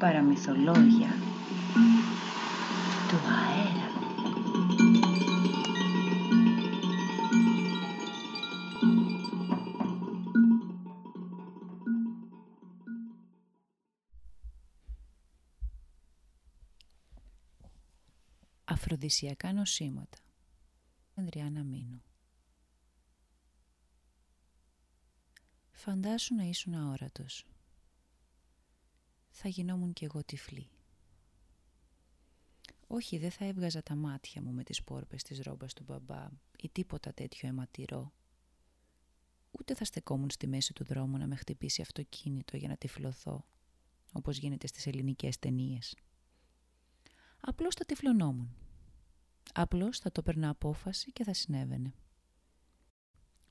παραμυθολόγια του αέρα. Αφροδισιακά νοσήματα. Ανδριάννα Μίνου. Φαντάσου να ήσουν αόρατος θα γινόμουν κι εγώ τυφλή. Όχι, δεν θα έβγαζα τα μάτια μου με τις πόρπες της ρόμπας του μπαμπά ή τίποτα τέτοιο αιματηρό. Ούτε θα στεκόμουν στη μέση του δρόμου να με χτυπήσει αυτοκίνητο για να τυφλωθώ, όπως γίνεται στις ελληνικές ταινίες. Απλώς θα τυφλωνόμουν. Απλώς θα το περνά απόφαση και θα συνέβαινε.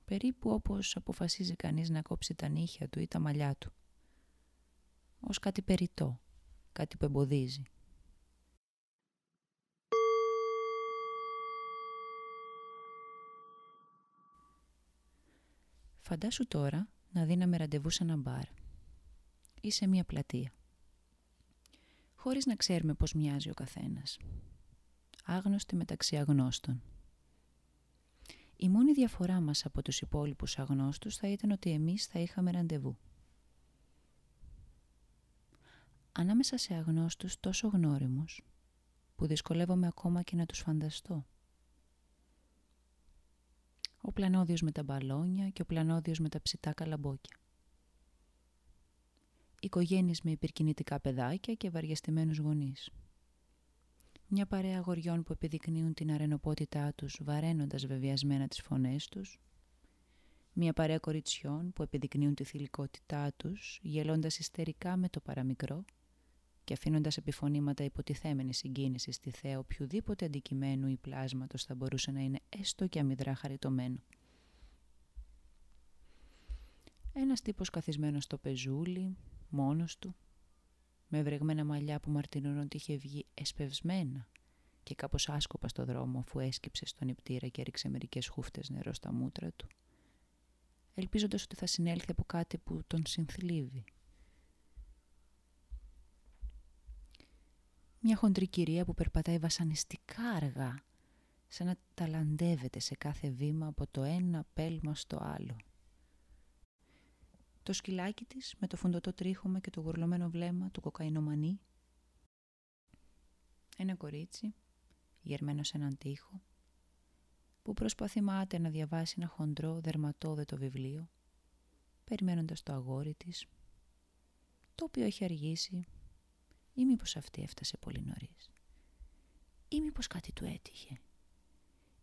Περίπου όπως αποφασίζει κανείς να κόψει τα νύχια του ή τα μαλλιά του ως κάτι περιττό, κάτι που εμποδίζει. Φαντάσου τώρα να δίναμε ραντεβού σε ένα μπαρ ή σε μια πλατεία. Χωρίς να ξέρουμε πώς μοιάζει ο καθένας. Άγνωστοι μεταξύ αγνώστων. Η μόνη διαφορά μας από τους υπόλοιπους αγνώστους θα ήταν ότι εμείς θα είχαμε ραντεβού. Ανάμεσα σε αγνώστους τόσο γνώριμους που δυσκολεύομαι ακόμα και να τους φανταστώ. Ο πλανόδιος με τα μπαλόνια και ο πλανόδιος με τα ψητά καλαμπόκια. Οικογένειες με υπερκινητικά παιδάκια και βαριαστημένους γονείς. Μια παρέα αγοριών που επιδεικνύουν την αρενοπότητά τους βαραίνοντας βεβαιασμένα τις φωνές τους. Μια παρέα κοριτσιών που επιδεικνύουν τη θηλυκότητά τους γελώντας ιστερικά με το παραμικρό και αφήνοντας επιφωνήματα υποτιθέμενης συγκίνησης στη θέα οποιοδήποτε αντικειμένου ή πλάσματος θα μπορούσε να είναι έστω και αμυδρά χαριτωμένο. Ένας τύπος καθισμένος στο πεζούλι, μόνος του, με βρεγμένα μαλλιά που μαρτυρούν ότι είχε βγει εσπευσμένα και κάπως άσκοπα στο δρόμο αφού έσκυψε στον νηπτήρα και έριξε μερικές χούφτες νερό στα μούτρα του, ελπίζοντας ότι θα συνέλθει από κάτι που τον συνθλίβει Μια χοντρή κυρία που περπατάει βασανιστικά αργά, σαν να ταλαντεύεται σε κάθε βήμα από το ένα πέλμα στο άλλο. Το σκυλάκι της με το φουντωτό τρίχωμα και το γουρλωμένο βλέμμα του κοκαϊνομανί. Ένα κορίτσι, γερμένο σε έναν τοίχο, που προσπαθεί μάταια να διαβάσει ένα χοντρό δερματόδετο βιβλίο, περιμένοντας το αγόρι της, το οποίο έχει αργήσει ή μήπως αυτή έφτασε πολύ νωρίς. Ή μήπως κάτι του έτυχε.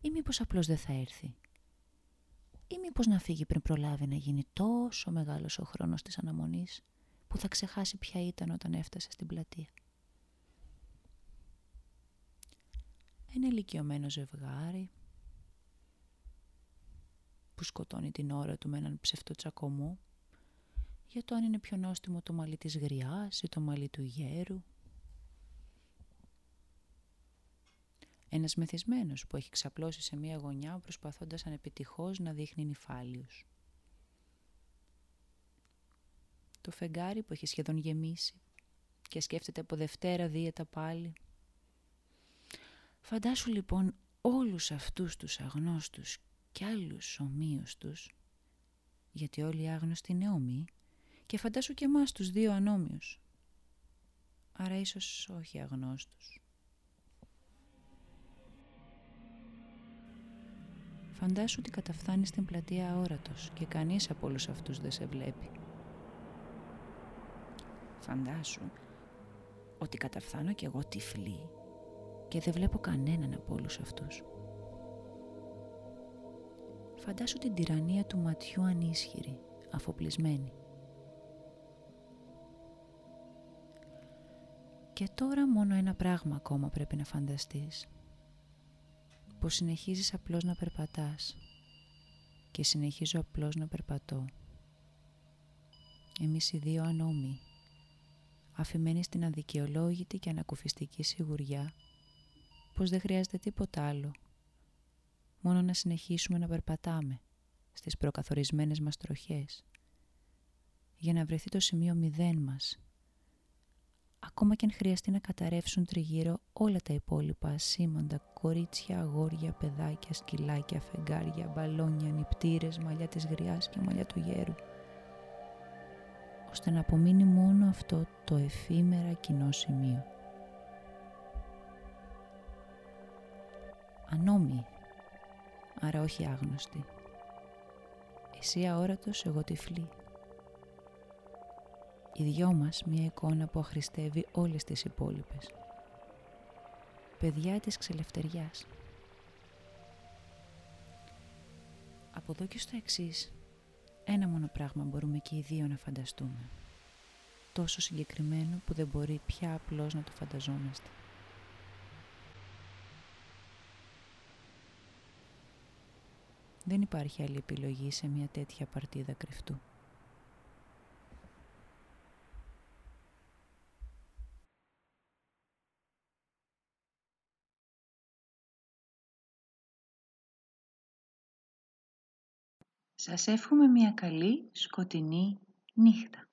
Ή μήπως απλώς δεν θα έρθει. Ή μήπως να φύγει πριν προλάβει να γίνει τόσο μεγάλος ο χρόνος της αναμονής που θα ξεχάσει ποια ήταν όταν έφτασε στην πλατεία. Ένα ηλικιωμένο ζευγάρι που σκοτώνει την ώρα του με έναν ψευτοτσακωμό για το αν είναι πιο νόστιμο το μαλλί της γριάς ή το μαλλί του γέρου. Ένας μεθυσμένος που έχει ξαπλώσει σε μία γωνιά προσπαθώντας ανεπιτυχώς να δείχνει νυφάλιους. Το φεγγάρι που έχει σχεδόν γεμίσει και σκέφτεται από Δευτέρα δίαιτα πάλι. Φαντάσου λοιπόν όλους αυτούς τους αγνώστους και άλλους ομοίους τους, γιατί όλοι οι άγνωστοι είναι όμοιοι, και φαντάσου και εμάς τους δύο ανώμοιους. Άρα ίσως όχι αγνώστους. Φαντάσου ότι καταφθάνεις στην πλατεία αόρατος και κανείς από όλους αυτούς δεν σε βλέπει. Φαντάσου ότι καταφθάνω κι εγώ τυφλή και δεν βλέπω κανέναν από όλους αυτούς. Φαντάσου την τυραννία του ματιού ανίσχυρη, αφοπλισμένη. Και τώρα μόνο ένα πράγμα ακόμα πρέπει να φανταστείς. Πως συνεχίζεις απλώς να περπατάς και συνεχίζω απλώς να περπατώ. Εμείς οι δύο ανώμοι, αφημένοι στην αδικαιολόγητη και ανακουφιστική σιγουριά πως δεν χρειάζεται τίποτα άλλο, μόνο να συνεχίσουμε να περπατάμε στις προκαθορισμένες μας τροχές για να βρεθεί το σημείο μηδέν μας ακόμα και αν χρειαστεί να καταρρεύσουν τριγύρω όλα τα υπόλοιπα ασήμαντα κορίτσια, αγόρια, παιδάκια, σκυλάκια, φεγγάρια, μπαλόνια, νυπτήρες, μαλλιά της γριάς και μαλλιά του γέρου ώστε να απομείνει μόνο αυτό το εφήμερα κοινό σημείο. Ανόμοι, άρα όχι άγνωστοι. Εσύ αόρατος, εγώ τυφλή. Οι δυο μας μια εικόνα που αχρηστεύει όλες τις υπόλοιπες. Παιδιά της ξελευτεριάς. Από εδώ και στο εξής, ένα μόνο πράγμα μπορούμε και οι δύο να φανταστούμε. Τόσο συγκεκριμένο που δεν μπορεί πια απλώς να το φανταζόμαστε. Δεν υπάρχει άλλη επιλογή σε μια τέτοια παρτίδα κρυφτού. Σας εύχομαι μια καλή σκοτεινή νύχτα.